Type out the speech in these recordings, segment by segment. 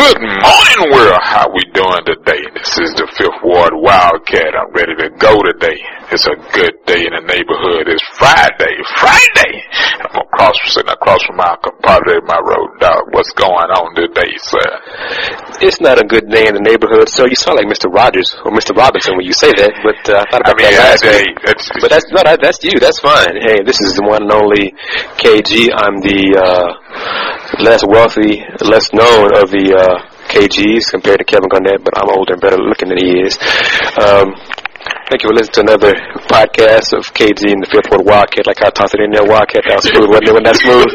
Good morning, world. How we doing today? This is the Fifth Ward Wildcat. I'm ready to go today. It's a good day in the neighborhood. It's Friday. Friday. I'm across, sitting across from my compadre, my road dog. What's going on today, sir? It's not a good day in the neighborhood, so you sound like Mr. Rogers or Mr. Robinson when you say that. But uh, I thought I about mean, that last I- week. that's- But that's no, that, that's you. That's fine. Hey, this is the one and only KG. I'm the uh, less wealthy, less known of the uh, KGs compared to Kevin Garnett, but I'm older and better looking than he is. Um, Thank you for listening to another podcast of KG and the Fifth Ward Wildcat. Like I tossed it in there, Wildcat. That was smooth, wasn't it? Wasn't that smooth?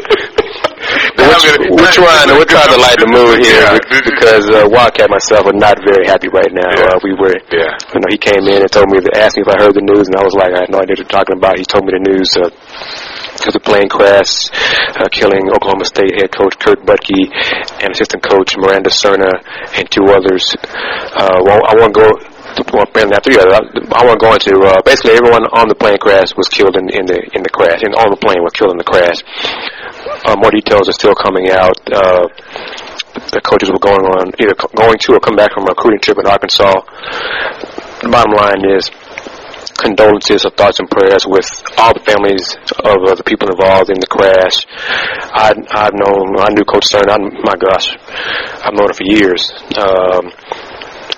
We're, we're trying to we're trying to light the mood here Yeah. because uh, Wildcat myself are not very happy right now. Yeah. Uh, we were, Yeah. you know, he came in and told me, asked me if I heard the news, and I was like, I had no idea what you're talking about. He told me the news. Uh, because the plane crash, uh, killing Oklahoma State head coach Kurt Budke and assistant coach Miranda Serna and two others. Uh, well, I won't go. Well, apparently not three others. I, I won't go into. Uh, basically, everyone on the plane crash was killed in, in the in the crash, and on the plane was killed in the crash. Uh, more details are still coming out. Uh, the coaches were going on either going to or come back from a recruiting trip in Arkansas. The bottom line is condolences or thoughts and prayers with all the families of uh, the people involved in the crash. I, I've known, I knew Coach Stern, I, my gosh, I've known him for years. Um,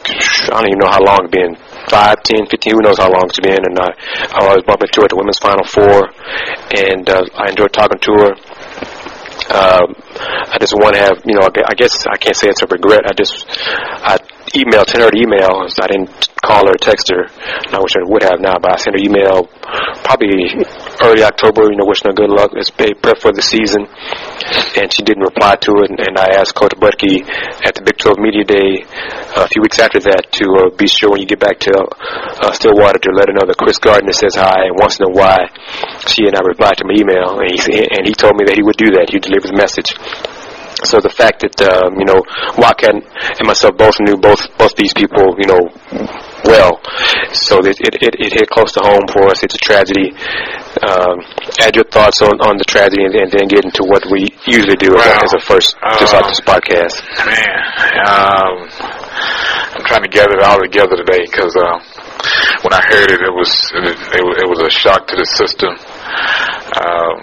I don't even know how long it's been. Five, ten, fifteen, who knows how long it's been. And I, I always bumped into her at the Women's Final Four, and uh, I enjoyed talking to her. Um, I just want to have, you know, I guess I can't say it's a regret. I just, I emailed, sent her an email. I didn't call her or text her. I wish I would have now, but I sent her email probably early October, you know, wishing her good luck. Pay prep for the season. And she didn't reply to it. And, and I asked Coach Budke at the Big 12 Media Day uh, a few weeks after that to uh, be sure when you get back to uh, Stillwater to let her know that Chris Gardner says hi and wants to know why she and I replied to my email. And he, and he told me that he would do that. He'd deliver the message. So the fact that um, you know Wildcat and myself both knew both both these people, you know, well, so it it, it, it hit close to home for us. It's a tragedy. Um, add your thoughts on, on the tragedy, and, and then get into what we usually do as, a, Well, as a first to start this podcast. Man, um, I'm trying to gather it all together today because uh, when I heard it, it was it, it, was- it was a shock to the system. Um,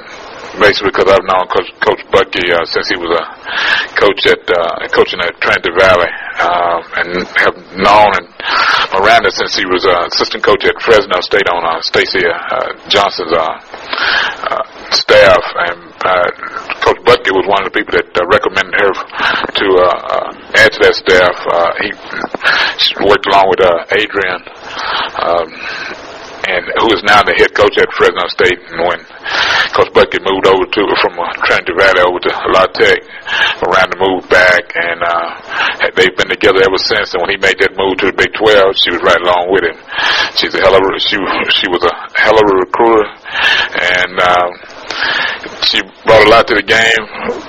basically, because I've known Coach Coach Budke uh, since he was a coach at uh, coaching at Trinity Valley, um, and have known and Miranda since he was uh, assistant coach at Fresno State on uh, Stacy uh, Johnson's uh, uh, staff, and uh, Coach Budke was one of the people that uh, recommended her to uh, uh, add to that staff. Uh, he worked along with uh, Adrian. Um, and who is now the head coach at Fresno State. And when Coach Budke moved over to from uh, Trinity Valley over to La Tech, Miranda moved back, and uh, they've been together ever since. And when he made that move to the Big 12, she was right along with him. She's a hell of a she she was a hell of a recruiter, and. Um, she brought a lot to the game.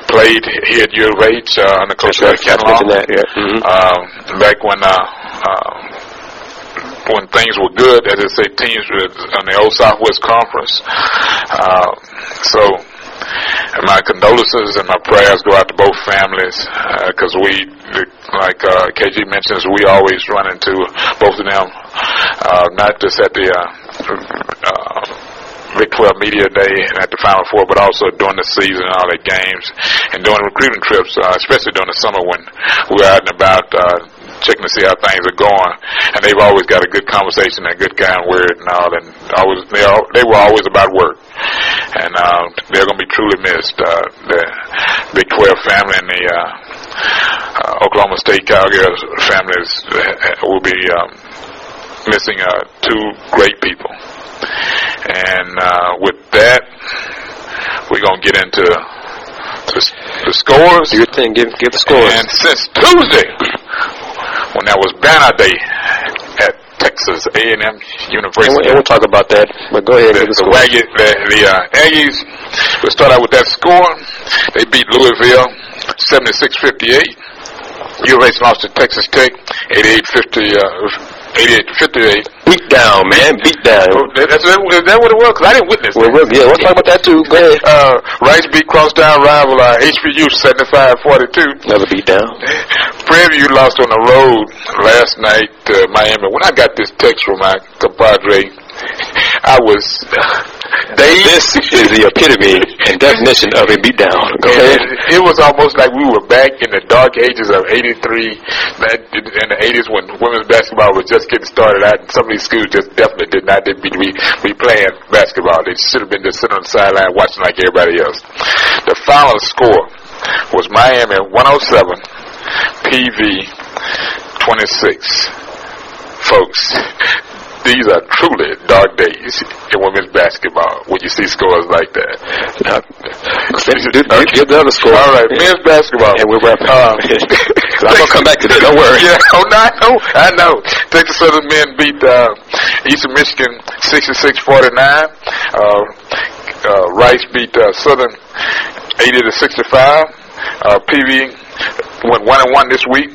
Played here at U of H uh, under Coach That's right. Ken I mentioned that, yeah. Mhm. um, back when uh, uh, when things were good, as I say, teams on the old Southwest Conference. Uh, so, my condolences and my prayers go out to both families because we, like uh, KG mentions, we always run into both of them, uh, not just at the uh, uh, Big 12 Media Day and at the Final Four, but also during the season all the games and during recruiting trips, uh, especially during the summer when we're out and about uh, checking to see how things are going. And they've always got a good conversation and a good kind word and all, and always they all, they were always about work. And uh, they're going to be truly missed. Uh, the Big 12 family and the uh, uh, Oklahoma State Cowgirls families uh, will be um, missing uh, two great people. And uh, with that, we're going to get into the, the scores. Do your thing. Give give the scores. And since Tuesday, when that was banner day at Texas A&M And University, we'll, and we'll talk about that. But go ahead the, the. Waggy, the, the uh, Aggies, we'll start out with that score. They beat Louisville 76-58. U of H lost to Texas Tech 88-50, uh, 88-58. Down, man. Beat down. Oh, that- That's, is that what it was? Because I didn't witness Well, it. yeah, we'll talk about that too. Go ahead. Uh, Rice beat crosstown rival uh, HBU 75-42. Another beat down. Prairie lost on the road last night to Miami. When I got this text from my compadre, I was. They, this is the epitome and definition of a beatdown. Go ahead. It, was almost like we were back in the dark ages of '83, that in the '80s when women's basketball was just getting started. out. and some of these schools just definitely did not be, be, be playing basketball. They should have been just sitting on the sideline watching like everybody else. The final score was Miami 107, PV 26. Folks, these are truly dark days in women's basketball when you see scores like that. Now, okay. Give the other score. All right, yeah. men's basketball. And we're wrapping up. Uh, I'm going to come back to that. Don't worry. Yeah, oh, no, I know. I know. Texas Southern men beat uh, Eastern Michigan 66-49. Uh, uh, Rice beat uh, Southern 80 to 65. Uh, PV went one and one this week.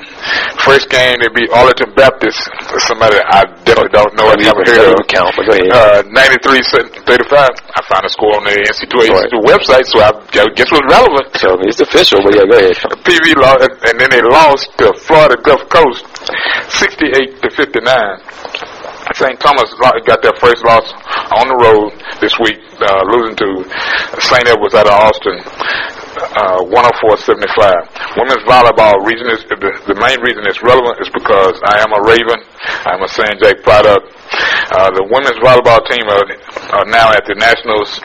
First game they beat Arlington Baptist. Somebody I definitely don't know. I haven't heard of. Count, but go ahead. Uh, 93 35. I found a score on the NC2A website, so I, I guess it was relevant. So it's official, but yeah, go ahead. PV lost, and then they lost to Florida Gulf Coast, 68 to 59. St. Thomas got their first loss on the road this week, uh, losing to St. Edwards out of Austin, uh, 104-75. Women's volleyball reason is the, the main reason it's relevant is because I am a Raven. I'm a San Jac product. Uh, the women's volleyball team are, are now at the Nationals,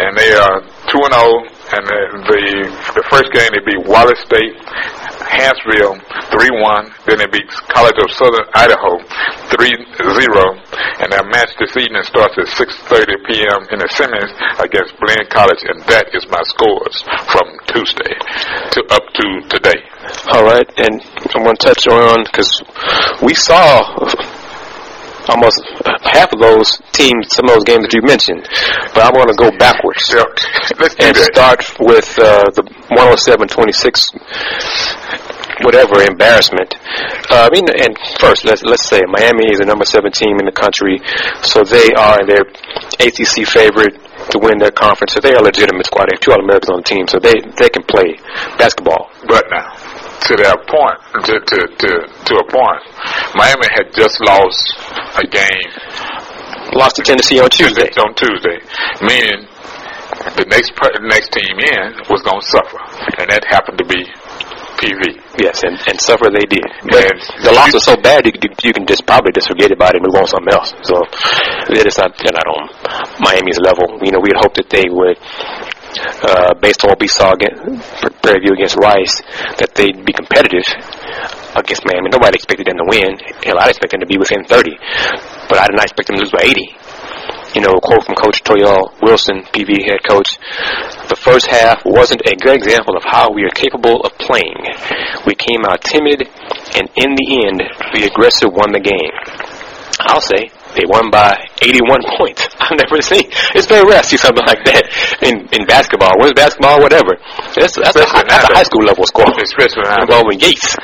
and they are two and zero. Oh, and the, the the first game they beat Wallace State, Three one. Then it beat College of Southern Idaho three zero. And their match this evening starts at 6:30 p.m. in the semis against Blinn College, and that is my scores from Tuesday to up to today. All right, and I'm going to touch on because we saw almost half of those teams, some of those games that you mentioned. But I want to go backwards yep. and start with uh, the 107-26 whatever embarrassment. Uh, I mean, and first, let's let's say Miami is the number seven team in the country, so they are their ACC favorite to win their conference. So they are a legitimate squad. They have two All Americans on the team, so they they can play basketball. But now, to that point, to, to, to, to a point. Miami had just lost a game. Lost to Tennessee on Tuesday. On Tuesday, meaning the next next team in was going to suffer, and that happened to be PV. Yes, and, and suffer they did. But and the loss was so bad, you, you can just probably just forget about it and move on something else. So it's not they're not on Miami's level. You know, we had hoped that they would uh, based on what we saw against Prairie View against Rice, that they'd be competitive against Miami. Nobody expected them to win. Hell, I expected them to be within 30, but I did not expect them to lose by 80. You know, a quote from Coach Toyelle Wilson, PV head coach, the first half wasn't a good example of how we are capable of playing. We came out timid, and in the end, the aggressive won the game. I'll say they won by 81 points. I've never seen. It's very rare to see something like that in in basketball. Where's basketball? Whatever. That's that's, a, that's a, high school level score. Especially involving Yates.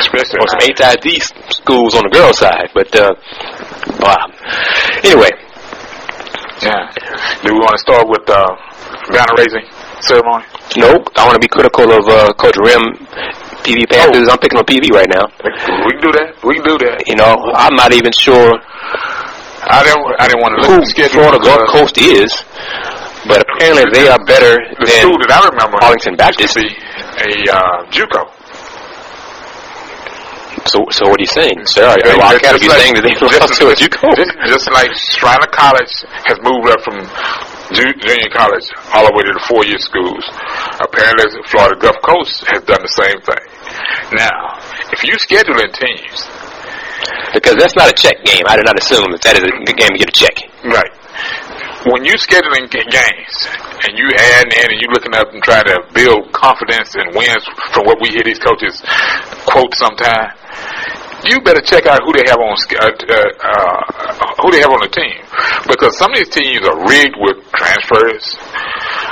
Especially or some HID schools on the girls' side. But uh, wow. Anyway. Yeah. Do we want to start with uh, banner raising ceremony? Nope. I want to be critical of uh, Coach Rimm PV Panthers. Oh. I'm picking on PV right now. We can do that. We can do that. You know, I'm not even sure. I didn't. I didn't want to look who Florida Gulf Coast is, but apparently they are better the than school that I remember Arlington Baptist. Be a uh, JUCO. So, so what are you saying, sir? Are, are, are you like, saying that they lost to a JUCO? Just, just like Schreiner College has moved up from junior college all the way to the four-year schools. Apparently, Florida Gulf Coast has done the same thing. Now, if you scheduling teams, because that's not a check game, I did not assume that that is a game to get a check. Right. When you scheduling games and you add in and you looking up and trying to build confidence and wins from what we hear these coaches quote sometime, you better check out who they have on uh, uh, uh, who they have on the team because some of these teams are rigged with transfers,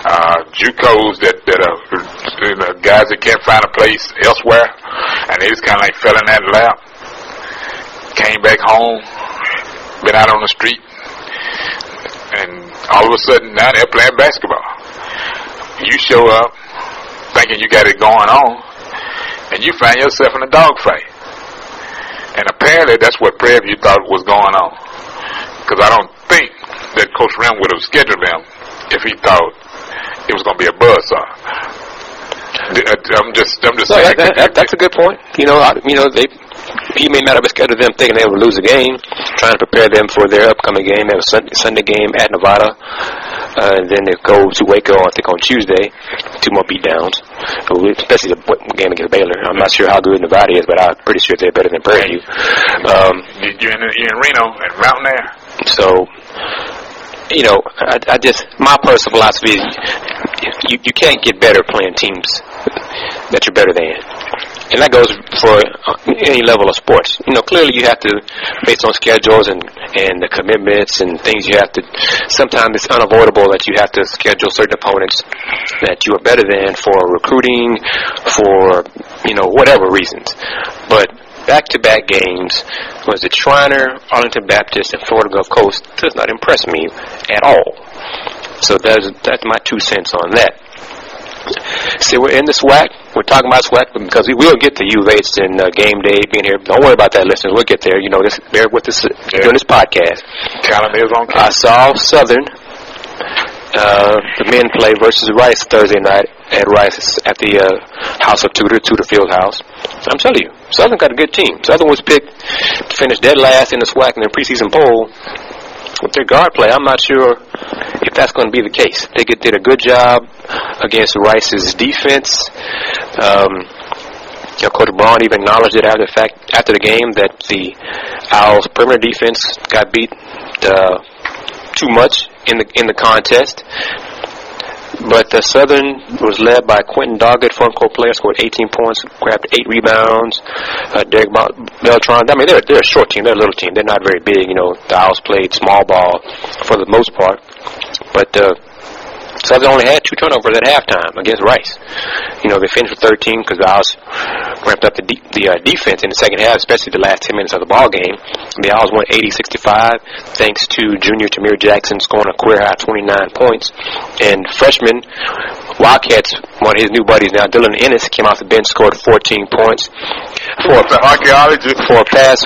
uh, JUCOs that that are you know, guys that can't find a place elsewhere, and they just kind of like fell in that lap, came back home, been out on the street, and all of a sudden now they're playing basketball. You show up thinking you got it going on and you find yourself in a dogfight. And apparently that's what Prairie thought was going on. Because I don't think that Coach Rimm would have scheduled them if he thought it was going to be a buzzsaw. I'm just, I'm just no, saying. That, that, that's a good point. You know, I, you know, they he may not have scheduled them thinking they would lose a game, trying to prepare them for their upcoming game. They have a Sunday, Sunday game at Nevada, uh, and then they go to Waco, I think, on Tuesday. Two more beatdowns, especially the game against Baylor. I'm not sure how good Nevada is, but I'm pretty sure they're better than Prairie View. Um, you're, in, you're in Reno and Mountain Air. So, you know, I, I just my personal philosophy is you you can't get better playing teams that you're better than and that goes for uh, any level of sports. You know, clearly you have to, based on schedules and and the commitments and things you have to. Sometimes it's unavoidable that you have to schedule certain opponents that you are better than for recruiting, for you know whatever reasons. But back-to-back games was it Schreiner, Arlington Baptist, and Florida Gulf Coast does not impress me at all. So that's that's my two cents on that. See, we're in the SWAC. We're talking about SWAC because we will get to you, Vates, and uh, game day being here. Don't worry about that, listeners. We'll get there. You know, this, bear with us yeah. doing this podcast. Calendar is on. I saw Southern. Uh, the men play versus Rice Thursday night at Rice at the uh, House of Tudor, Tudor Field House. I'm telling you, Southern got a good team. Southern was picked to finish dead last in the SWAC in their preseason poll with their guard play, I'm not sure if that's going to be the case. They did a good job against Rice's defense. Um, you know, Coach Braun even acknowledged it after the fact after the game that the Owls' perimeter defense got beat uh, too much in the in the contest. But the Southern was led by Quentin Doggett, front court player, scored 18 points, grabbed eight rebounds. Uh, Derek Beltran, I mean, they're, they're a short team, they're a little team. They're not very big, you know. The Owls played small ball for the most part. But uh, Southern only had two turnovers at halftime against Rice. You know, they finished with 13 because the Owls ramped up the, de- the uh, defense in the second half, especially the last 10 minutes of the ball game. The Owls won 80-65 thanks to junior Tamir Jackson scoring a career high 29 points. And freshman Wildcats, one of his new buddies now, Dylan Ennis, came off the bench, scored 14 points. For archaeology. For a pass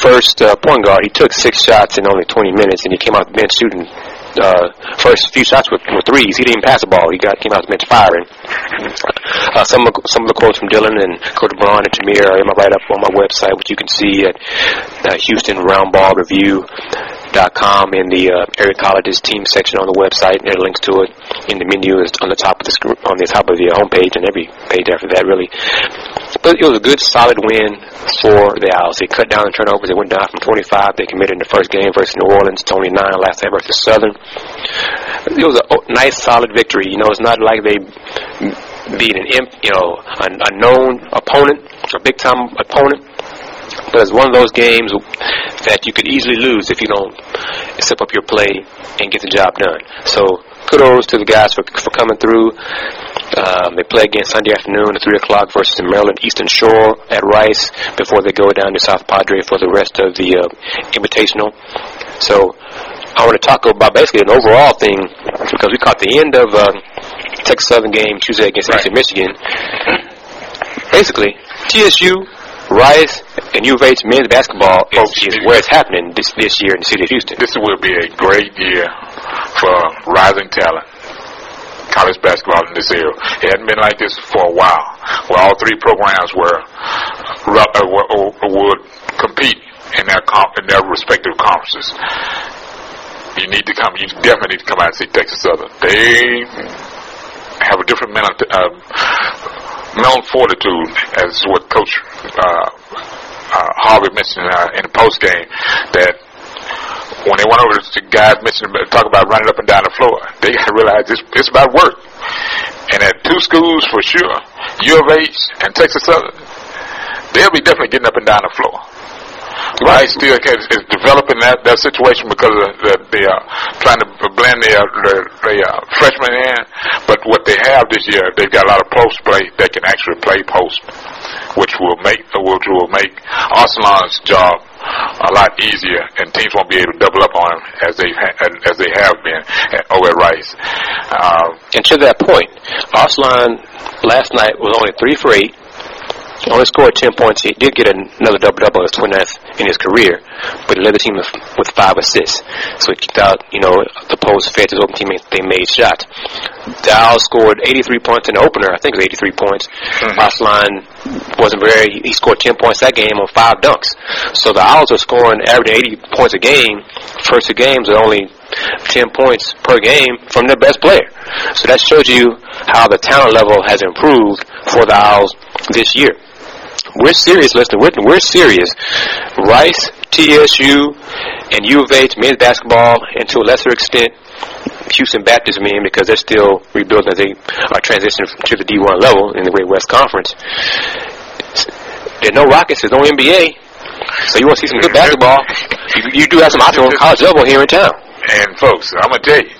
first uh, point guard, he took six shots in only 20 minutes, and he came off the bench shooting uh, first few shots were, were threes. He didn't pass the ball. He got came out the bench firing. Uh, some of some of the quotes from Dylan and Coach Braun and Tamir are in my write up on my website, which you can see at uh, Houston Round Ball Review com in the uh, area colleges team section on the website. There are links to it in the menu on the top of the sc- on the top of the homepage and every page after that really. But it was a good solid win for the Owls. They cut down the turnovers. They went down from 25. They committed in the first game versus New Orleans to only nine last time versus Southern. It was a nice solid victory. You know, it's not like they beat an imp, you know a known opponent, a big time opponent but it's one of those games that you could easily lose if you don't step up your play and get the job done. So kudos to the guys for, for coming through. Um, they play again Sunday afternoon at 3 o'clock versus the Maryland Eastern Shore at Rice before they go down to South Padre for the rest of the uh, Invitational. So I want to talk about basically an overall thing because we caught the end of uh, Texas Southern game Tuesday against right. Eastern Michigan. Basically, TSU Rice and U of H men's basketball is, is where it's happening this this year in the city of Houston. This will be a great year for rising talent college basketball in this area. It hadn't been like this for a while, where all three programs were, uh, were would compete in their in their respective conferences. You need to come. You definitely need to come out and see Texas Southern. They have a different mental uh, mental fortitude, as what Coach uh, uh, Harvey mentioned uh, in the post game, that when they went over to guys mentioned talk about running up and down the floor, they got to realize it's, it's about work. And at two schools for sure, U of H and Texas Southern, they'll be definitely getting up and down the floor. Rice still is, is developing that, that situation because of the, the uh, trying to blend their, uh, the, the uh, freshmen in. But what they have this year, they've got a lot of post play that can actually play post, which will make which will make Arsalan's job a lot easier, and teams won't be able to double up on him as they ha- as they have been at, over at Rice. Uh, and to that point, Arsalan last night was only three for eight only scored 10 points. He did get another double-double, his 29th in his career, but he led the team with, five assists. So he kicked out, you know, the post fed his open teammates. They made shots. Dow scored 83 points in the opener. I think it was 83 points. Mm-hmm. Arsalan wasn't very. He scored 10 points that game on five dunks. So the Owls are scoring averaging 80 points a game. First two games are only 10 points per game from their best player. So that shows you how the talent level has improved for the Owls this year. We're serious, listen, we're, we're serious. Rice, TSU, and U of H men's basketball, and to a lesser extent, Houston Baptist men because they're still rebuilding as they are transitioning to the D1 level in the Great West Conference. There's no Rockets, there's no NBA. So you want to see some good basketball? You, you do have some options on college level here in town. And folks, I'm gonna tell you,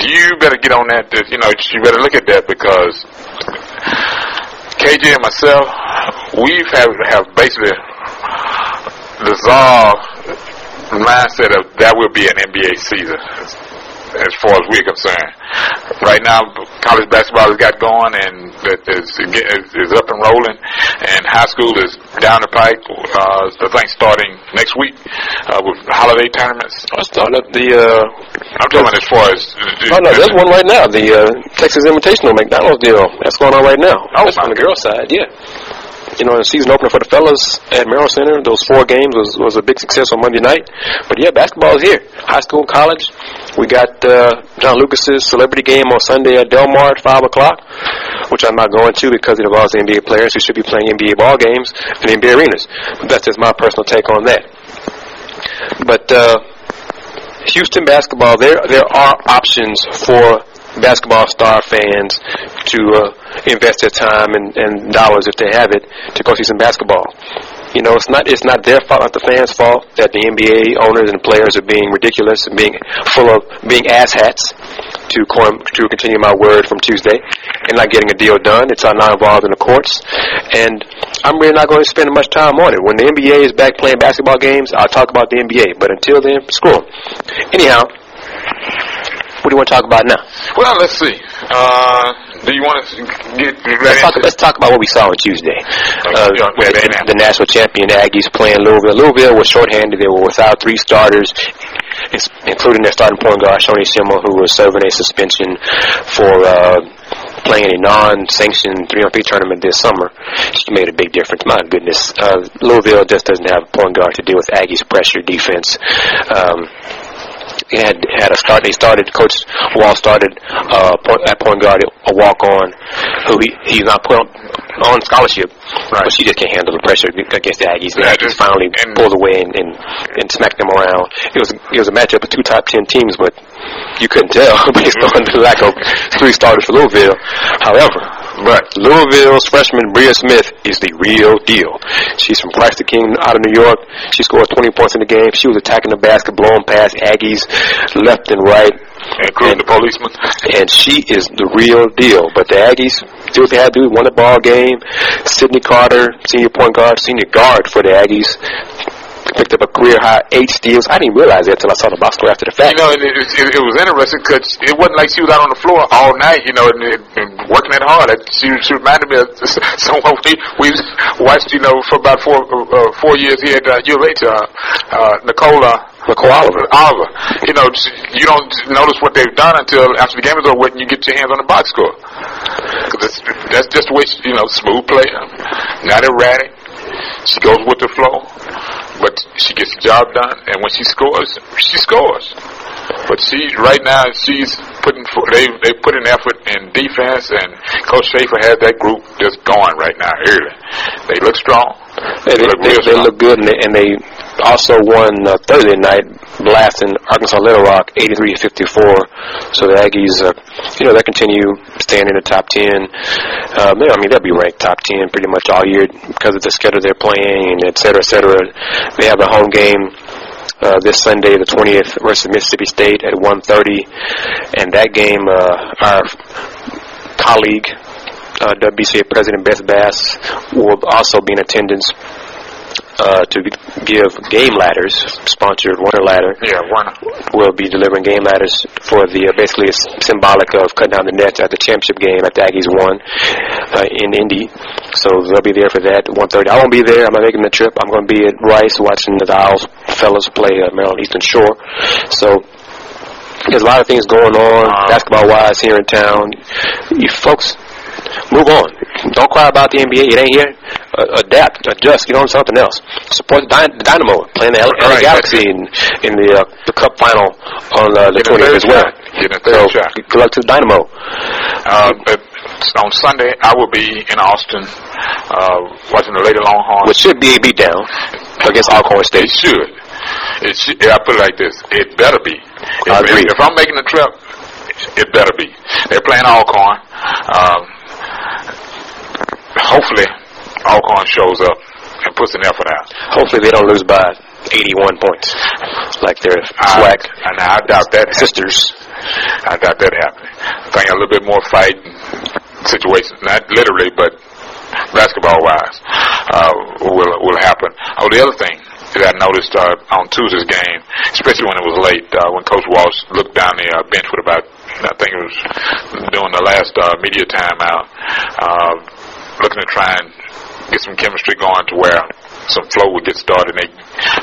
you better get on that. You know, you better look at that because KJ and myself, we've have have basically dissolved the mindset of that will be an NBA season as far as we're concerned. Right now, college basketball has got going and is, is up and rolling, and high school is down the pike. Uh, I think starting next week uh, with holiday tournaments. I started up the. Uh, I'm talking about as far as. Oh no, there's one right now. The uh, Texas Invitational McDonald's deal that's going on right now. Oh, on the girls' side, yeah you know, the season opener for the fellas at Merrell Center. Those four games was was a big success on Monday night. But yeah, basketball is here. High school, college. We got uh, John Lucas's celebrity game on Sunday at Del Mar at five o'clock, which I'm not going to because it involves NBA players who should be playing NBA ball games in NBA arenas. But that's just my personal take on that. But uh, Houston basketball, there there are options for basketball star fans to uh, invest their time and, and dollars if they have it to go see some basketball. You know, it's not it's not their fault, not the fans' fault that the NBA owners and players are being ridiculous and being full of being asshats. To to continue my word from Tuesday, and not getting a deal done. It's not involved in the courts, and I'm really not going to spend much time on it. When the NBA is back playing basketball games, I'll talk about the NBA. But until then, screw them. Anyhow, what do you want to talk about now? Well, let's see. Uh, do you want to get, let's, talk, let's talk about what we saw on Tuesday. Uh, the, the national champion Aggies playing Louisville. Louisville was shorthanded. They were without three starters, including their starting point guard, Shoni Schimmel, who was serving a suspension for uh, playing a non-sanctioned three-on-three tournament this summer. She made a big difference. My goodness, uh, Louisville just doesn't have a point guard to deal with Aggies' pressure defense. Um, had had a start. They started. Coach Wall started uh, point, at point guard a walk on, who he, he's not put on, on scholarship, right. but she just can't handle the pressure against the Aggies. The Aggies finally pulled away and, and and smacked them around. It was it was a matchup of two top ten teams, but you couldn't tell based on the lack of three starters for Louisville. However, but Louisville's freshman Bria Smith is the real deal. She's from the King out of New York. She scored 20 points in the game. She was attacking the basket, blowing past Aggies left and right. Including the policeman. And she is the real deal. But the Aggies do what they had to do. Won the ball game. Sydney Carter, senior point guard, senior guard for the Aggies, picked up a career high eight steals. I didn't realize that until I saw the box score after the fact. You know, it, it, it was interesting because it wasn't like she was out on the floor all night, you know, and, and working that hard. She, she reminded me of someone we, we watched, you know, for about four uh, four years here at uh, U of H, uh, uh, Nicola. Nicole Oliver. Oliver. You know, you don't notice what they've done until after the game is over and you get your hands on the box score. That's, that's just the way, she, you know, smooth player, not erratic. She goes with the flow but she gets the job done, and when she scores, she scores. But she right now she's putting they they put an effort in defense, and Coach Schaefer has that group just going right now early. They look strong. They, they, look, they, they look good, and they, and they also won uh, Thursday night, blasting Arkansas Little Rock 83-54. So the Aggies, uh, you know, they continue staying in the top 10. Uh, I mean, they'll be ranked top 10 pretty much all year because of the schedule they're playing, and et cetera, et cetera. They have a home game uh, this Sunday, the 20th, versus Mississippi State at 1:30, and that game, uh, our colleague, uh, WBCA President Beth Bass, will also be in attendance uh, to give game ladders, sponsored Werner Ladder. Yeah, Werner. Will be delivering game ladders for the uh, basically symbolic of cutting down the nets at the championship game at the Aggies won uh, in Indy. So they'll be there for that. 1:30. I won't be there. I'm not making the trip. I'm going to be at Rice watching the Owls fellas play uh, Maryland Eastern Shore. So there's a lot of things going on Uh, basketball wise here in town. You folks, move on. Don't cry about the NBA. It ain't here. Uh, adapt, adjust, get on something else. Support the, Dy- Dynamo playing the LA, Right. Galaxy in, in the uh, the Cup final on uh, the Get a 20th third as well. shot. Get a So third shot. good luck to the Dynamo. Uh, on Sunday, I will be in Austin uh, watching the Lady Longhorns. Which should be a beatdown against Alcorn It State. should. It should. I put it like this. It better be. If, I agree. if I'm making the trip, it better be. They're playing Alcorn. Um, hopefully, Alcorn shows up and puts an effort out. Hopefully they don't lose by 81 points like their SWAC I, and I doubt that. sisters. I doubt that happening. I think a little bit more fight situations, not literally, but basketball wise, uh, will will happen. Oh, the other thing that I noticed uh, on Tuesday's game, especially when it was late, uh, when Coach Walz looked down the uh, bench with about, I think it was during the last uh, media timeout, uh, looking to try and get some chemistry going to where some flow would get started and they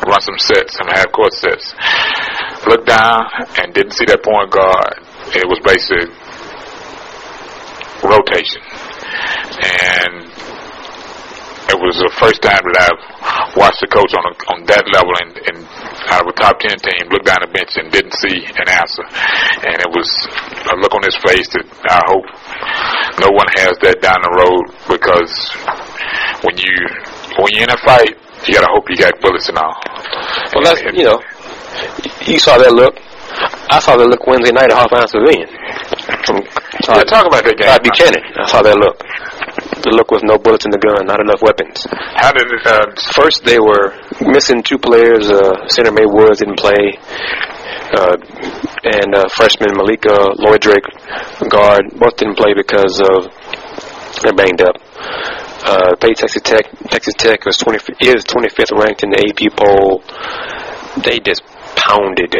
run some sets, some half court sets. Looked down and didn't see that point guard. It was basically rotation. And it was the first time that I've watched a coach on a, on that level and, and out of a top ten team look down the bench and didn't see an answer. And it was a look on his face that I hope no one has that down the road because when you when you're in a fight, you gotta hope you got bullets and all. Well, that's, you know, you saw that look. I saw that look Wednesday night at Hofheinz Pavilion. From Yeah, talk about that game. Todd Buchanan. I saw that look. The look with no bullets in the gun, not enough weapons. How did it? Uh, First, they were missing two players. Uh, center May Woods didn't play, uh, and uh, freshman Malika Lloyd Drake, guard, both didn't play because of they're banged up. Uh, played Texas Tech. Texas Tech was 20, is 25th ranked in the AP poll. They just pounded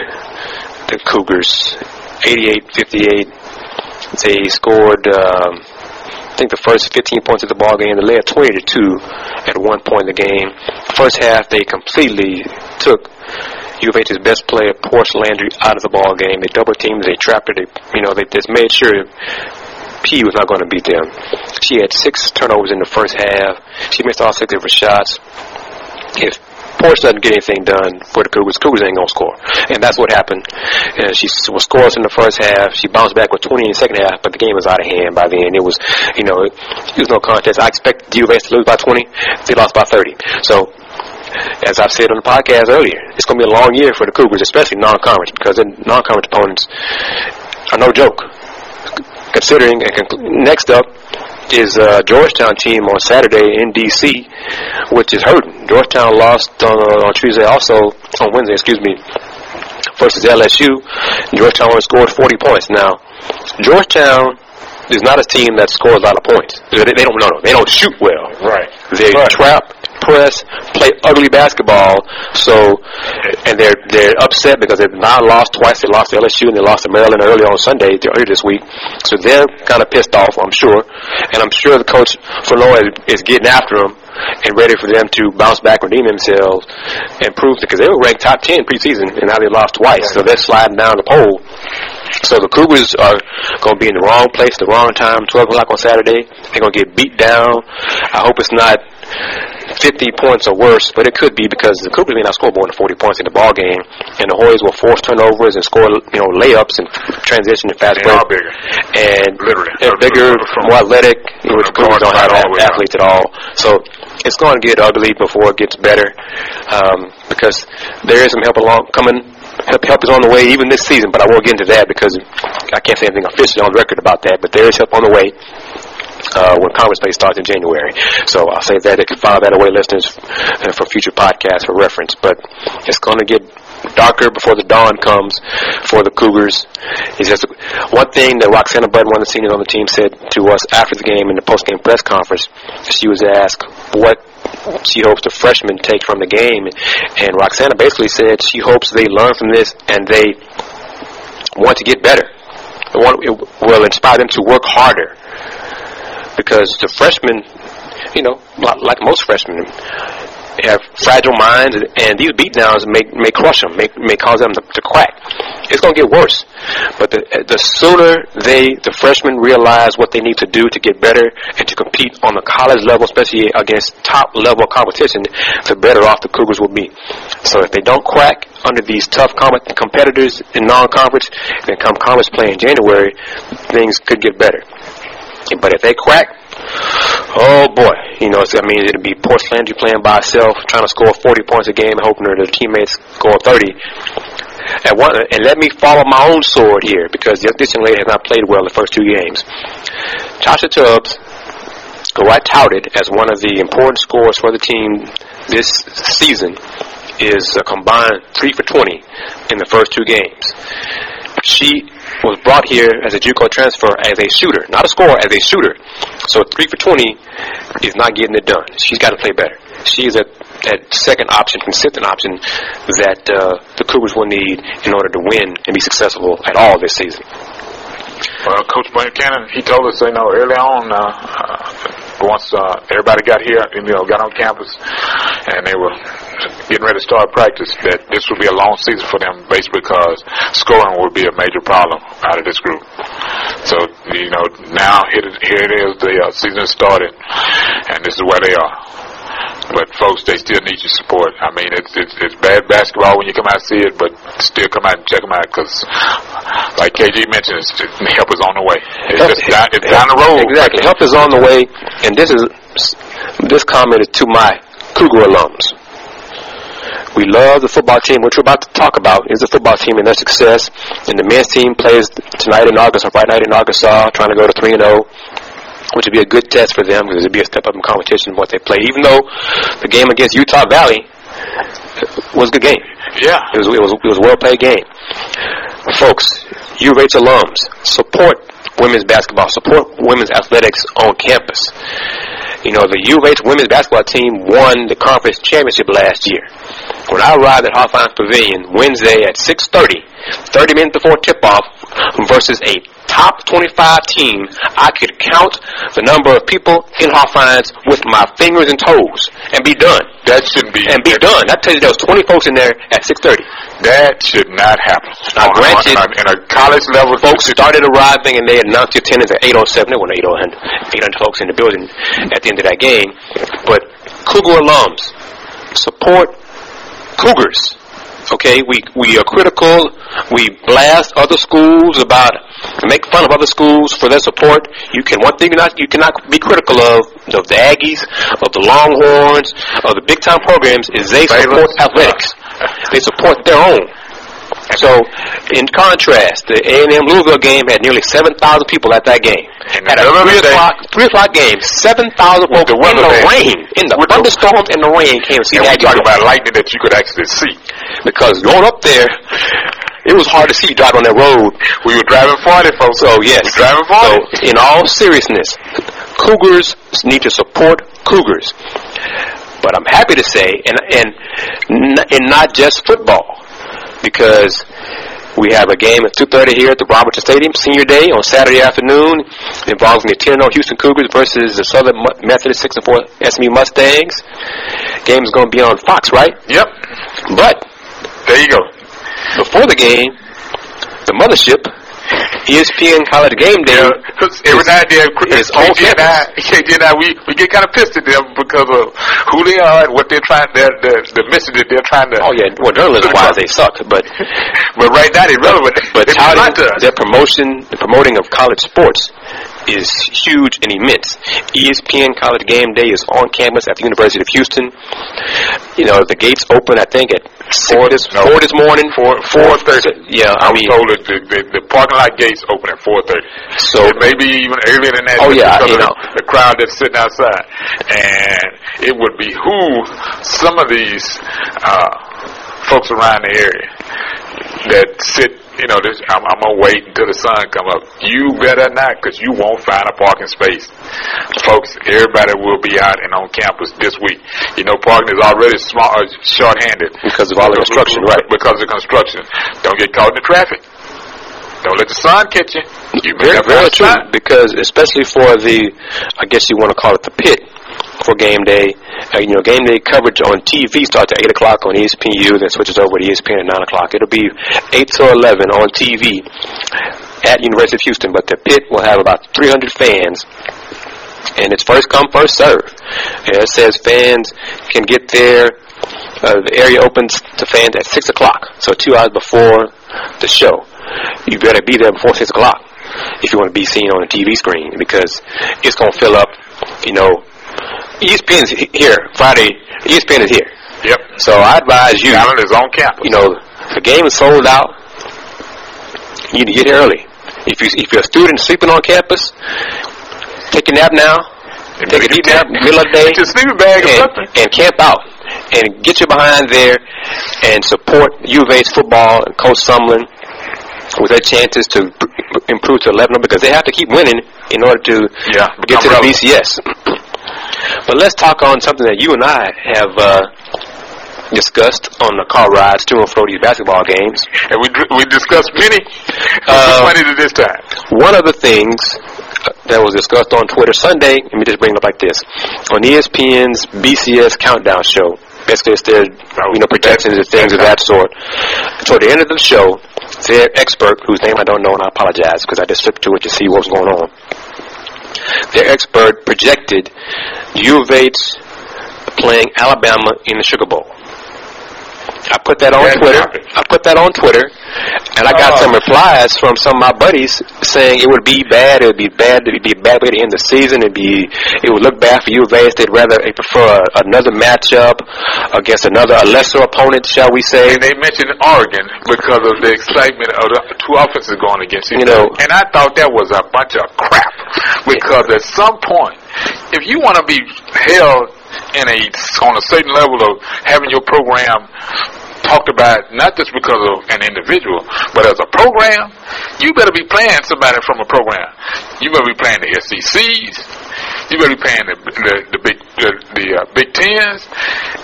the Cougars, 88-58. They scored. Um, think the first 15 points of the ball game, they led 20 to 2 at one point in the game. First half, they completely took U of H's best player, Portia Landry, out of the ball game. They double teamed, they trapped her, they, you know, they just made sure P was not going to beat them. She had six turnovers in the first half. She missed all six of her shots. If Portia doesn't get anything done for the Cougars, Cougars ain't to score. And that's what happened. And she was scoreless in the first half. She bounced back with 20 in the second half, but the game was out of hand by then. It was, you know, it, was no contest. I expect the U to lose by 20. They lost by 30. So, as I've said on the podcast earlier, it's going to be a long year for the Cougars, especially non-conference, because the non-conference opponents are no joke. Considering, and conclu- next up is uh, Georgetown team on Saturday in D.C., which is hurting. Georgetown lost on, uh, on Tuesday, also on Wednesday, excuse me, versus LSU. Georgetown only scored 40 points. Now, Georgetown is not a team that scores a lot of points. They, they don't no, no, they don't shoot well. right. They Right. trap, press, play ugly basketball. So, and they're they're upset because they've now lost twice. They lost to LSU and they lost to Maryland early on Sunday, earlier this week. So they're kind of pissed off, I'm sure. And I'm sure the coach for Lloyd is getting after them and ready for them to bounce back, redeem themselves, and prove because they were ranked top ten preseason and now they lost twice. So they're sliding down the pole. So the Cougars are going to be in the wrong place, the wrong time, 12 o'clock on Saturday. They're going to get beat down. I hope it's not 50 points or worse, but it could be because the Cougars may not score more than 40 points in the ball game, and the Hoyas will force turnovers and score, you know, layups and transition and fast break. bigger. And Literally. they're bigger, more athletic, which the Cougars don't have guards all the athletes at all. So it's going to get ugly before it gets better, um, because there is some help along coming. Help, help is on the way even this season, but I won't get into that because I can't say anything officially on record about that. But there is help on the way. Uh, when conference play starts in January. So I'll say that they can file that away, listeners, uh, for future podcasts for reference. But it's going to get darker before the dawn comes for the Cougars. He says one thing that Roxana Bud, one of the seniors on the team, said to us after the game in the post-game press conference. She was asked what she hopes the freshmen take from the game, and Roxana basically said she hopes they learn from this and they want to get better. It will inspire them to work harder because the freshmen, you know, like most freshmen, have fragile minds, and these beatdowns may may crush them, may may cause them to, to crack. It's going to get worse. But the the sooner they the freshmen realize what they need to do to get better and to compete on the college level, especially against top level competition, the better off the Cougars will be. So if they don't crack under these tough competitors in non-conference, then come conference play in January, things could get better. But if they crack, oh boy, you know, it's, I mean, it'd be Portia Landry playing by itself, trying to score 40 points a game, hoping that their teammates score 30. And, one, and let me follow my own sword here, because this young lady has not played well the first two games. Tasha Tubbs, who I touted as one of the important scorers for the team this season, is a combined 3 for 20 in the first two games. She was brought here as a JUCO transfer as a shooter, not a scorer, as a shooter. So three for 20 is not getting it done. She's got to play better. She's a that second option, consistent option that uh, the Cougars will need in order to win and be successful at all this season. Well, Coach Buchanan, he told us, you know, early on, uh, uh, once uh, everybody got here, you know, got on campus, and they were getting ready to start practice, that this would be a long season for them, basically because scoring would be a major problem out of this group. So, you know, now here, here it is, the uh, season started, and this is where they are. But folks, they still need your support. I mean, it's it's, it's bad basketball when you come out and see it, but still come out and check them out because, like KG mentioned, it's just, help is on the way. It's help, just down, it's down the road. Exactly, help is on the way, and this is this comment is to my Cougar alums. We love the football team, which we're about to talk about, is the football team and their success. And the men's team plays tonight in August, or Friday night in Arkansas, uh, trying to go to 3 and 0 which would be a good test for them because it'd be a step up in competition what they play. Even though the game against Utah Valley was a good game. Yeah. It was, it was, it was a well played game. Folks, U of H alums, support women's basketball, support women's athletics on campus. You know, the U women's basketball team won the conference championship last year. When I arrived at Hofheinz Pavilion Wednesday at 6.30, 30 minutes before tip-off versus a top 25 team, I could count the number of people in Hofheinz with my fingers and toes and be done. That shouldn't be. And be done. I tell you, there was 20 folks in there at 6:30. That should not happen. Now, uh, granted, on, in a college level, folks started arriving and they announced the attendance at 8:07. There were 800, 800 folks in the building at the end of that game. But Cougar alums support Cougars. Okay, we we are critical. We blast other schools about make fun of other schools for their support. You can one thing not you cannot be critical of of the Aggies, of the Longhorns, of the big time programs is they support athletics. They support their own. So, in contrast, the A&M Louisville game had nearly 7,000 people at that game. At a 3 o'clock, 3 o'clock game, 7,000 folks the in the rain, in the thunderstorms and the rain came to see that. We're talking about lightning that you could actually see. Because going up there, it was hard to see driving on that road. We were driving 40, folks. So, yes. driving 40. So, in all seriousness, Cougars need to support Cougars. But I'm happy to say, and, and, and not just football because we have a game at 2.30 here at the Robertson Stadium, Senior Day, on Saturday afternoon, involving the 10 Houston Cougars versus the Southern Methodist 6 and 4 SMU Mustangs. Game is going to be on Fox, right? Yep. But, there you go. Before the game, the mothership ESPN College Game Day. Yeah, every now and then, KG and I, KG and I, we, we get kind of pissed at them because of who they are and what they're trying, their, the, the mission that they're trying to. Oh yeah, well journalism-wise they suck, but but right now they're relevant. But touting their promotion, the promoting of college sports is huge and immense. ESPN College Game Day is on campus at the University of Houston. You know, the gates open, I think, at four this, no, four this morning. Four, four thirty. Yeah, I, I mean, was told that the, the, the parking lot gates open at 4:30. So It may even earlier than that. Oh, yeah, because you of know. the crowd that's sitting outside, and it would behoove some of these uh, folks around the area that sit. You know, this, I'm, I'm gonna wait until the sun come up. You better not, because you won't find a parking space, folks. Everybody will be out and on campus this week. You know, parking is already small, uh, short-handed Because of all the construction, right. Because of construction. Don't get caught in the traffic. Don't let the sun catch you. You Very, very true. Because especially for the, I guess you want to call it the pit for game day. Uh, you know, game day coverage on TV starts at eight o'clock on ESPNU, then switches over to ESPN at nine o'clock. It'll be eight to eleven on TV at University of Houston, but the pit will have about 300 fans. And it's first come, first serve. It says fans can get there. Uh, the area opens to fans at six o'clock, so two hours before the show. You better be there before six o'clock if you want to be seen on a TV screen because it's going to fill up. You know, E ESPN's he- here Friday. ESPN is here, Yep. so I advise you. Allen is on campus. You know, the game is sold out. You need to get here early. If you if you're a student sleeping on campus, take a nap now. Take a deep nap, middle of the day, your sleeping bag and, and camp out and get your behind there and support U of H's football and Coach Sumlin with their chances to pr- improve to 11 because they have to keep winning in order to Yeah, get to the. BCS. But let's talk on something that you and I have uh, discussed on the car rides to and fro these basketball games. And we we discussed many. Uh, one it this time? One of the things uh, that was discussed on Twitter Sunday, let me just bring it up like this. On ESPN's BCS Countdown show, basically it's their, you know, projections and things of that sort. Toward the end of the show, their expert, whose name I don't know and I apologize because I just flipped to it to see what was going on. Their expert projected U of H playing Alabama in the Sugar Bowl. I put that on That Twitter. happened. I put that on Twitter, and I got Oh. some replies from some of my buddies saying it would be bad. It would be bad. It would be a bad way to end the season. It'd be. It would look bad for U of H. They'd rather they prefer another matchup against another a lesser opponent, shall we say? And they mentioned Oregon because of the excitement of the two offenses going against each You know- other. And I thought that was a bunch of crap because at some point, if you want to be held in a on a certain level of having your program talked about not just because of an individual, but as a program, you better be playing somebody from a program. You better be playing the SECs. You better be playing the the, the big the, the uh, Big Tens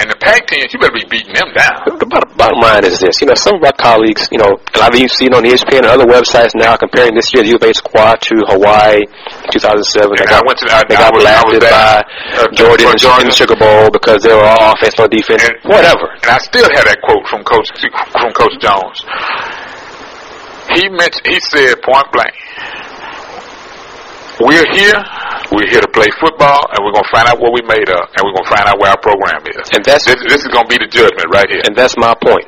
and the Pac Tens. You better be beating them down. The bottom, bottom line is this, you know, some of our colleagues, you know, and I've even seen on ESPN and other websites now comparing this year's U of H squad to Hawaii 2007. They And I got, went to- I- they I got was- I was blasted by there, uh, Jordan in, Georgia. in the Sugar Bowl because they were all offense, no defense, And- whatever. And I still have that quote from Coach from Coach Jones. He mentioned he said point blank, "We're here. We're here to play football, and we're gonna find out what we made of, and we're gonna find out where our program is. And that's This, this is gonna be the judgment right here. and that's my point.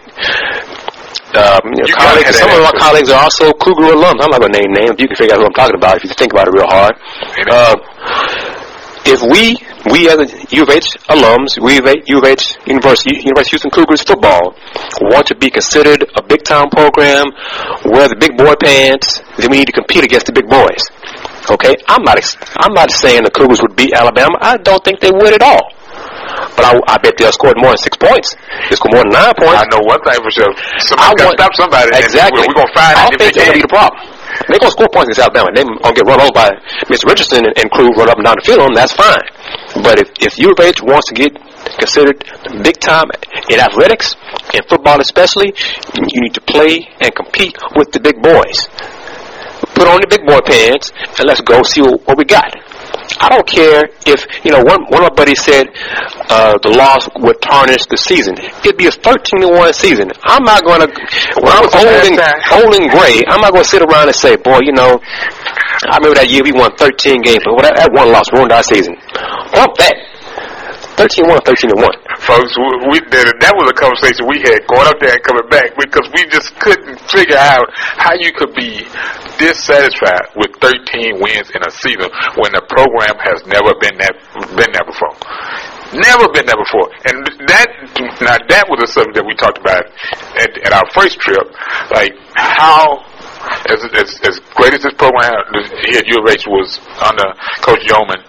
Um, you know, colleagues, some of our attitude. colleagues are also Cougar alums. I'm not going to name names. You can figure out who I'm talking about if you think about it real hard. Uh, if we, we as a U of H alums, we of H, U of H University, University of Houston Cougars football, want to be considered a big time program, wear the big boy pants, then we need to compete against the big boys. Okay, I'm not, I'm not saying the Cougars would beat Alabama. I don't think they would at all. But I, I bet they'll score more than six points. They'll score more than nine points. I know one thing for sure. Somebody got to stop somebody. Exactly. We're, we're gonna find I out think they that's gonna be the problem. They're gonna score points against Alabama. They're gonna get run over by Mr. Richardson and, and crew run up and down the field. on them, That's fine. But if if U of H wants to get considered big time in athletics and football especially, you need to play and compete with the big boys. Put on the big boy pants and let's go see what, we got. I don't care if you know one one of my buddies said uh, the loss would tarnish the season. It'd be a thirteen to one season. I'm not going to when I'm old and old and gray. I'm not going to sit around and say, boy, you know, I remember that year we won 13 games, but that, that one loss ruined our season. Bump that. 13 1, 13 to 1. folks, we, that was a conversation we had going up there and coming back because we just couldn't figure out how you could be dissatisfied with 13 wins in a season when the program has never been that been there before. Never been there before, and that now that was a subject that we talked about at, at our first trip, like how as, as, as great as this program here at U of H was under Coach Yeoman,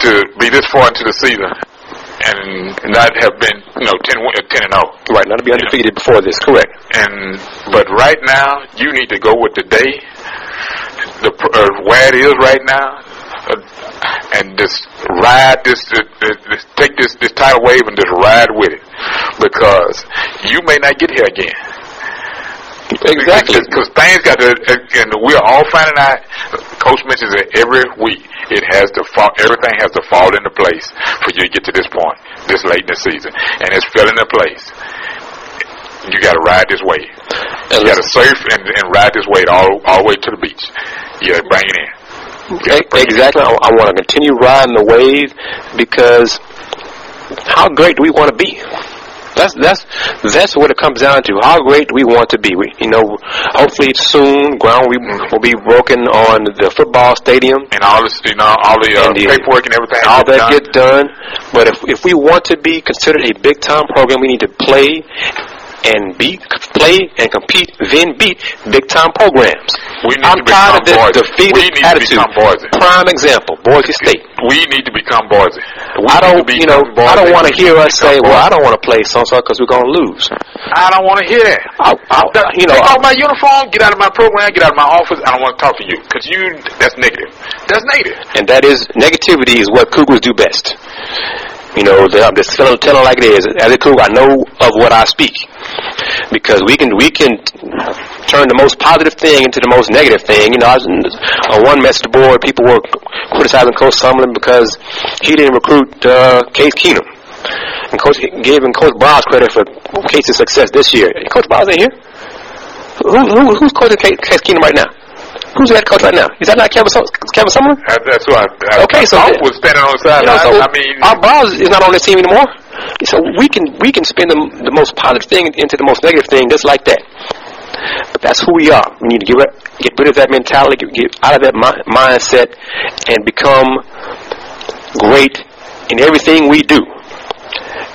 to be this far into the season and not have been, you know, 10, uh, 10 and 0. Right, not to be undefeated before this, correct. And but right now, you need to go with the day, the uh, where it is right now, uh, and just ride this, uh, uh, take this this tidal wave and just ride with it, because you may not get here again. Exactly. Because things got to, and we're all finding out. Coach mentions it every week. It has to fall. Everything has to fall into place for you to get to this point, this late in the season, and it's fell into place. You got to ride this wave. And you got to surf and, and ride this wave all all the way to the beach. You got to bring it in. Exactly. I, I want to continue riding the wave because how great do we want to be? That's that's that's what it comes down to. How great we want to be? We, you know, hopefully soon ground we will be broken on the football stadium and all this, you know, all the, uh, and the paperwork and everything. All that get done. But if if we want to be considered a big time program, we need to play and beat, play and compete, then beat big time programs. We need I'm to tired of this Boise. defeated we need attitude. To become Boise. Prime example, Boise State. We need to become Boise. We I don't, you know, Boise. I don't want to hear us say, Boise. "Well, I don't want to play so so because we're going to lose." I don't want to hear that. I, I, you know, take off my uniform, get out of my program, get out of my office. I don't want to talk to you because you. That's negative. That's negative. and that is negativity is what Cougars do best. You know, they- I'm just telling, telling like it is. As a Cougar, I know of what I speak because we can we can turn the most positive thing into the most negative thing. You know, I was on one message board, people were criticizing Coach Sumlin because he didn't recruit uh, Case Keenum. And Coach giving Coach Briles credit for Case's success this year. Coach Briles ain't here. Who, who, who's coaching Case Keenum right now? Who's the head coach right now? Is that not Kevin, Kevin? That, that's what. I, Okay, so then- was standing on the You know, so I mean, our Browns is not on this team anymore. So we can we can spin the, the most positive thing into the most negative thing just like that. But that's who we are. We need to get rid, get rid of that mentality, get, get out of that mi- mindset, and become great in everything we do.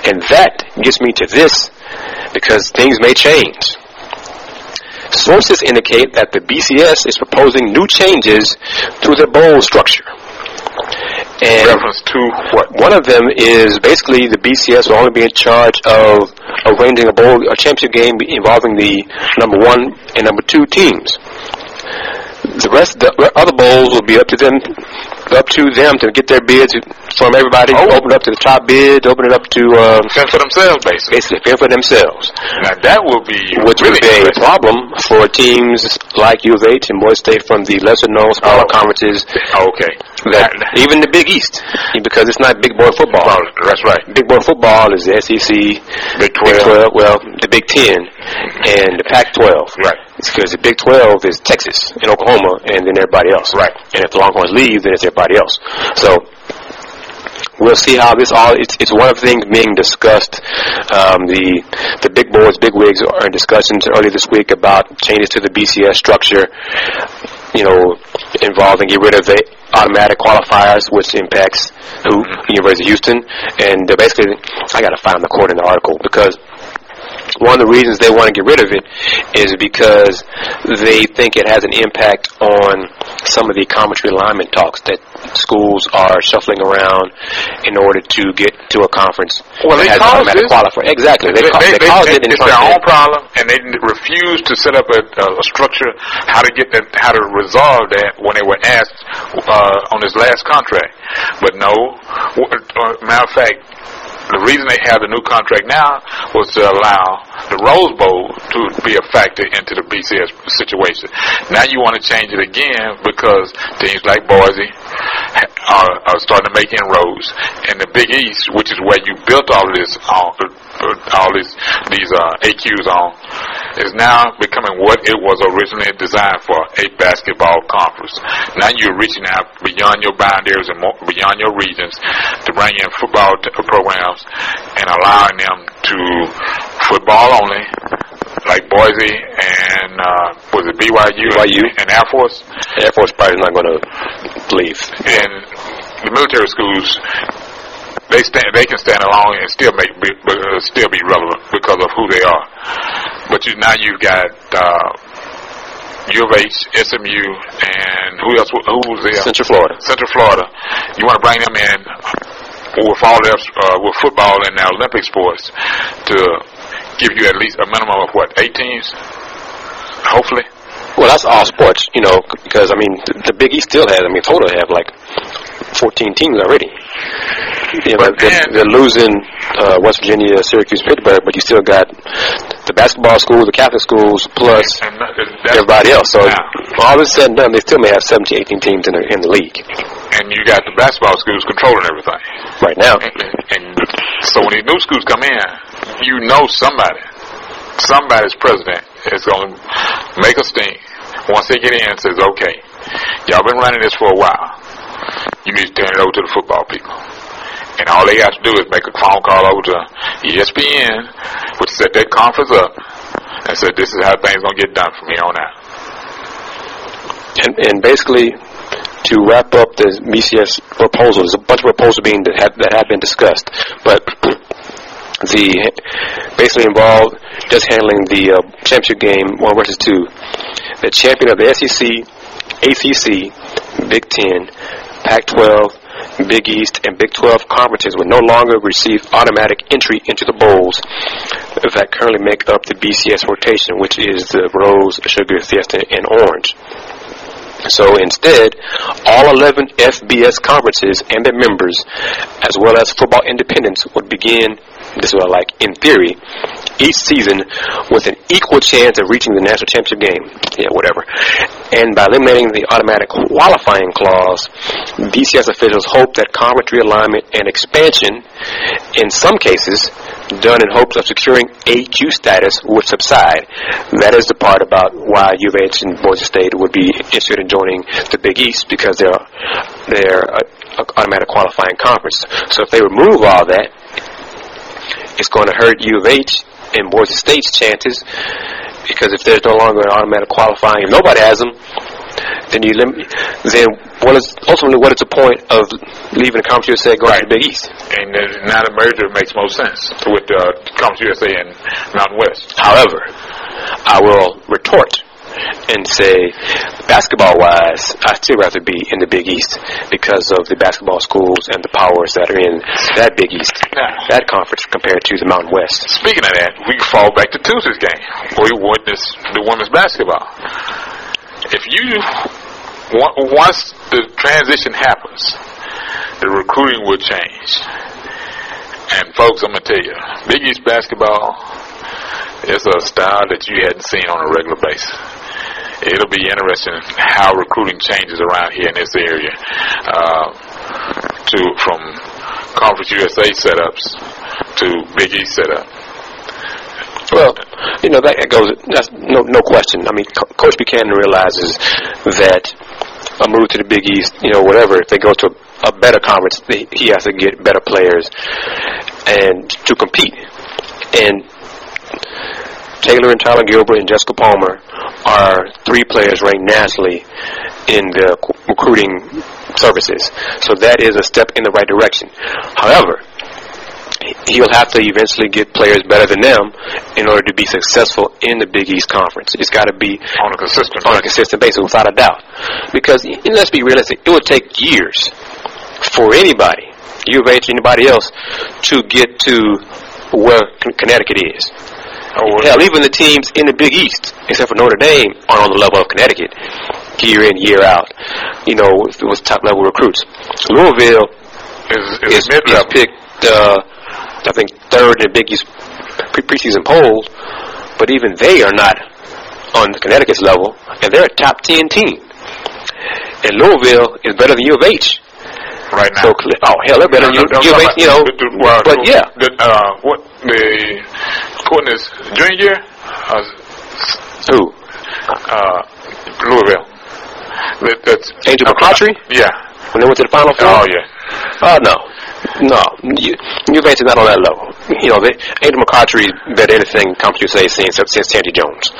And that gets me to this because things may change. Sources indicate that the BCS is proposing new changes to the bowl structure. And reference to what? one of them is basically the BCS will only be in charge of arranging a bowl, a championship game involving the number one and number two teams. The rest, the other bowls will be up to them, up to them to get their bids from everybody. Oh. Open it up to the top bids. Open it up to uh, Fend for themselves, basically. basically fend for themselves, Now that will be which really would be a problem for teams like U of H and Boise State from the lesser-known smaller Oh. conferences. Okay. That even the Big East, because it's not big boy football. That's right. Big boy football is the SEC, Big Big 12, 12. well, the Big 10, and the Pac 12. Right. It's because the Big 12 is Texas and Oklahoma, and then everybody else. Right. And if the Longhorns leave, then it's everybody else. So, we'll see how this all, it's, it's one of the things being discussed. Um, the, the big boards, big wigs are in discussions earlier this week about changes to the BCS structure, you know, involving get rid of the automatic qualifiers, which impacts who University of Houston. And uh, basically, I got to find the quote in the article because one of the reasons they want to get rid of it is because they think it has an impact on some of the conference realignment talks that schools are shuffling around in order to get to a conference. Well, they caused qualifier. Exactly. They, They, ca- they, they caused it it's their own problem, and they refused to set up a, a structure how to get that, how to resolve that when they were asked uh, on this last contract. But no, uh, matter of fact, the reason they have the new contract now was to allow the Rose Bowl to be a factor into the BCS situation. Now you want to change it again because teams like Boise are, are starting to make inroads, and the Big East, which is where you built all this on, all these these uh, AQs on, is now becoming what it was originally designed for, a basketball conference. Now you're reaching out beyond your boundaries and more, beyond your regions to bring in football t- programs and allowing them to football only, like Boise and uh, was it BYU, BYU. and Air Force, Air Force probably is not going to leave. and the military schools. They stand. They can stand alone and still make be, uh, still be relevant because of who they are. But you now you've got uh, U of H, SMU, and who else? Who was there? Central Florida. Central Florida. You want to bring them in with all their uh, with football and their Olympic sports to give you at least a minimum of what eight teams, hopefully. Well, that's all sports, you know, because I mean the, the Big East still has. I mean, total have like 14 teams already. You know, they're, they're losing uh, West Virginia, Syracuse, Pittsburgh, but you still got the basketball schools, the Catholic schools, plus And that- that's- everybody else. So Now, all this said and done, they still may have 17, 18 teams in the in the league and you got the basketball schools controlling everything. right now. And, and so when these new schools come in, you know somebody, somebody's president is going to make a stink. Once they get in, says, okay, y'all been running this for a while. You need to turn it over to the football people. And all they have to do is make a phone call over to ESPN, which set that conference up, and said, this is how things going to get done from here on out. And, and basically, to wrap up the BCS proposal, there's a bunch of proposals being that have, that have been discussed, but the basically involved just handling the uh, championship game one versus two. The champion of the SEC, ACC, Big Ten, Pac-12, Big East, and Big 12 conferences would no longer receive automatic entry into the bowls that currently make up the BCS rotation, which is the Rose, Sugar, Fiesta, and Orange. So instead, all 11 FBS conferences and their members, as well as football independents, would begin, this is what I like, in theory, each season with an equal chance of reaching the national championship game. Yeah, whatever. And by eliminating the automatic qualifying clause, BCS officials hope that conference realignment and expansion, in some cases, done in hopes of securing AQ status would subside. That is the part about why U of H and Boise State would be interested in joining the Big East because they're they're a, a automatic qualifying conference. So if they remove all that, it's going to hurt U of H and Boise State's chances because if there's no longer an automatic qualifying, if nobody has them, then you lim- then what is ultimately what is the point of leaving the Conference USA going to the Big East? And then now the merger makes most sense with uh, Conference USA and Mountain West. However, I will retort and say, basketball-wise, I'd still rather be in the Big East because of the basketball schools and the powers that are in that Big East, Now, that conference compared to the Mountain West. Speaking of that, we fall back to Tuesday's game, where we witnessed the women's basketball. If you once the transition happens, the recruiting will change. And folks, I'm gonna tell you, Big East basketball is a style that you hadn't seen on a regular basis. It'll be interesting how recruiting changes around here in this area, uh, to from Conference USA setups to Big East setup. Well, you know that goes. That's no no question. I mean, Co- Coach Buchanan realizes that a move to the Big East, you know, whatever. If they go to a better conference, they, he has to get better players and to compete. And Taylor and Tyler Gilbert and Jessica Palmer are three players ranked nationally in the recruiting services. So that is a step in the right direction. However, he'll have to eventually get players better than them in order to be successful in the Big East Conference. It's got to be on a consistent on a consistent basis, without a doubt. Because let's be realistic, it would take years for anybody, U of H, anybody else, to get to where Connecticut is. Oh, Hell, even the teams in the Big East, except for Notre Dame, are on the level of Connecticut, year in, year out. You know, with, with top level recruits. Louisville is, is, is is picked, uh, I think, third in the Big East pre- preseason polls, but even they are not on Connecticut's level, and they're a top 10 team. And Louisville is better than U of H. right now. So, cle- oh, hell, they're better than No, no, U no, H, you know. the- the- well, but yeah, the, uh, what the Courtney's junior year, uh, who? uh, Louisville. That, that's Angel McCoughtry? Yeah. When they went to the Final Four? Oh yeah. Oh no, no. U, U of H is not on that level. You know, they, Angel McCoughtry bet anything Conference USA since since Sandy Jones.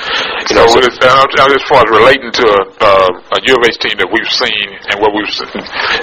You know, so so, it's, uh, uh, as far as relating to a, uh, a U of H team that we've seen and what we've seen.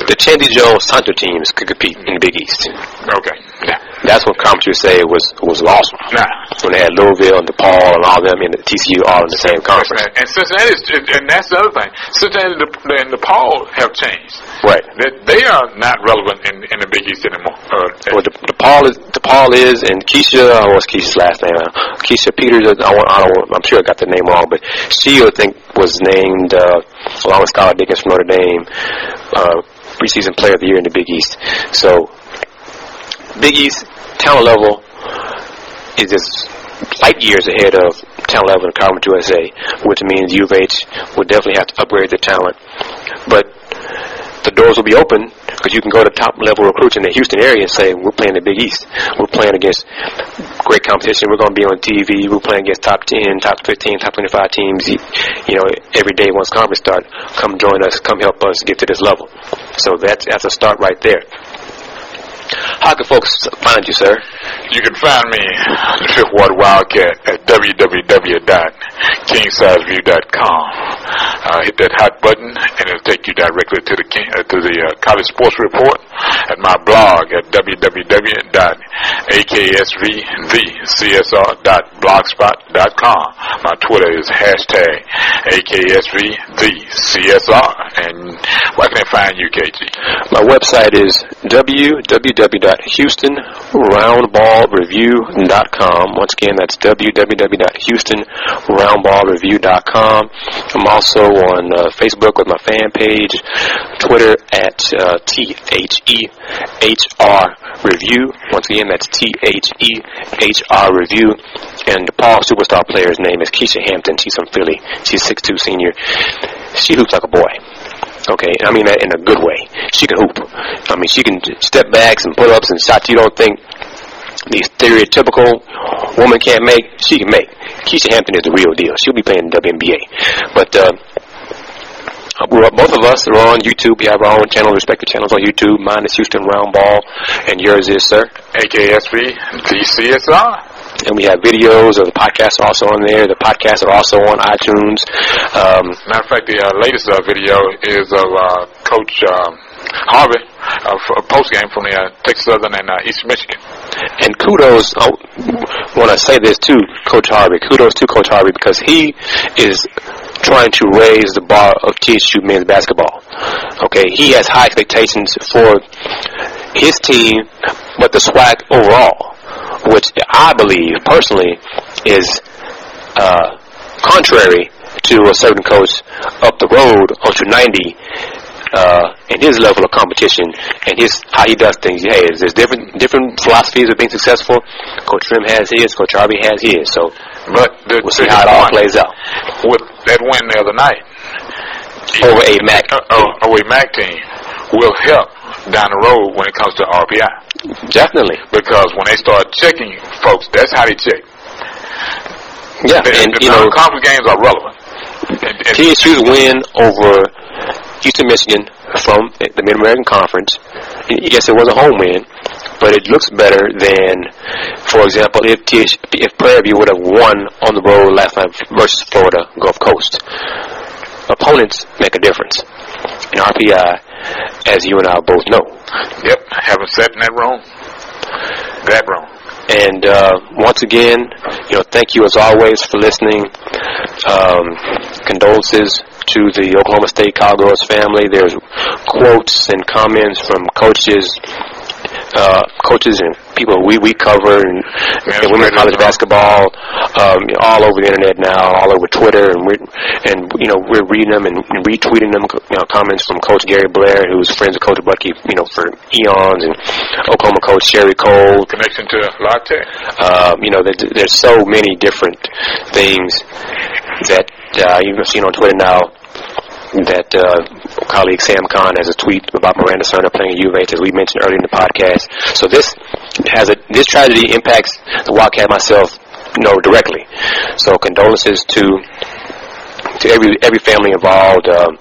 the Sandy Jones Hunter teams could compete in the Big East. Okay. Yeah. That's when USA was was awesome. Now, when they had Louisville and DePaul and all them in the TCU all in the same conference. And Cincinnati, and that's the other thing. Cincinnati and DePaul have changed. Right. They, they are not relevant in, in the Big East anymore. Uh, well, De, DePaul is DePaul is, and Keisha. I what's Keisha's last name? Uh, Keisha Peters. I, want, I don't. I'm sure I got the name wrong, but she, I think, was named uh, along with Skylar Diggins from Notre Dame. Uh, preseason player of the year in the Big East. So, Big East talent level is just light years ahead of talent level in Conference USA, which means U of H will definitely have to upgrade their talent. But the doors will be open because you can go to top level recruits in the Houston area and say, we're playing the Big East. We're playing against great competition. We're going to be on TV. We're playing against top 10, top 15, top 25 teams, you know, every day once conference start. Come join us. Come help us get to this level. So that's, that's a start right there. How can folks find you, sir? You can find me, Fifth Ward Wildcat, at www.kingsizeview.com. Uh, hit that hot button, and it'll take you directly to the uh, to the uh, College Sports Report at my blog at www.aksvthecsr.blogspot.com. My Twitter is hashtag aksvthecsr. And where can I find you, KG? My website is www.houstonroundballreview.com. Once again, that's www.houstonroundballreview.com. I'm also on uh, Facebook with my fan page, Twitter at uh, Review. Once again, that's T-H-E-H-R Review. And DePaul Superstar player's name is Keisha Hampton. She's from Philly. She's 6'2 senior. She hoops like a boy. Okay, I mean that in a good way. She can hoop. I mean, she can step backs and put ups and shots you don't think the stereotypical woman can't make. She can make. Keisha Hampton is the real deal. She'll be playing in WNBA. But uh, we're, both of us are on YouTube. We have our own channel, respective channels on YouTube. Mine is Houston Round Ball, and yours is, sir? AKSV DCSR and we have videos of the podcasts also on there. The podcasts are also on iTunes. Um, Matter of fact, the uh, latest uh, video is of uh, Coach um, Harvey, uh, a post game from the uh, Texas Southern and uh, East Michigan. And kudos, I want to say this too, Coach Harvey. Kudos to Coach Harvey because he is trying to raise the bar of TSU men's basketball. Okay, he has high expectations for his team, but the SWAC overall which I believe personally is uh, contrary to a certain coach up the road on 290 uh, and his level of competition and his how he does things. Hey, there's different different philosophies of being successful. Coach Rimm has his, Coach Harvey has his. So, but the, we'll see how it all plays out. With that win the other night over a MAC, uh, oh, over a MAC team will help down the road when it comes to RPI. Definitely. Because when they start checking folks, that's how they check. Yeah, the, and the you know, conference games are relevant. And, and TSU's win over Eastern Michigan from the Mid American Conference. Yes, it was a home win, but it looks better than, for example, if TSU, if Prairie View would have won on the road last night versus Florida Gulf Coast. Opponents make a difference. In RPI, as you and I both know. Yep, I haven't said that wrong. That room. And uh, once again, you know, thank you as always for listening. Um, condolences to the Oklahoma State Cowgirls family. There's quotes and comments from coaches uh, coaches and people we we cover and, and women's college basketball um, all over the internet now, all over Twitter, and we're and you know we're reading them and, and retweeting them. You know, comments from Coach Gary Blair, who's friends with Coach Budke, you know, for eons, and Oklahoma coach Sherri Coale. Connection to Latte. Um, you know, there's, there's so many different things that uh, you've seen on Twitter now that uh, colleague Sam Khan has a tweet about Miranda Serna playing at H, as we mentioned earlier in the podcast. So this has a this tragedy impacts the Wildcat myself, you know, directly. So condolences to to every every family involved. Um,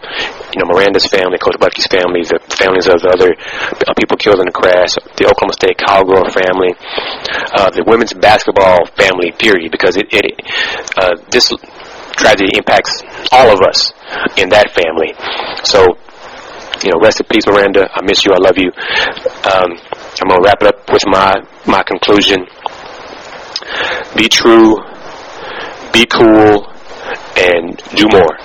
you know, Miranda's family, Coach Budke's family, the families of the other uh, people killed in the crash, the Oklahoma State Cowgirl family, uh, the women's basketball family, period, because it, it uh, this tragedy impacts all of us in that family. So, you know, rest in peace, Miranda. I miss you. I love you. Um, I'm gonna wrap it up with my my conclusion be true, be cool, and do more.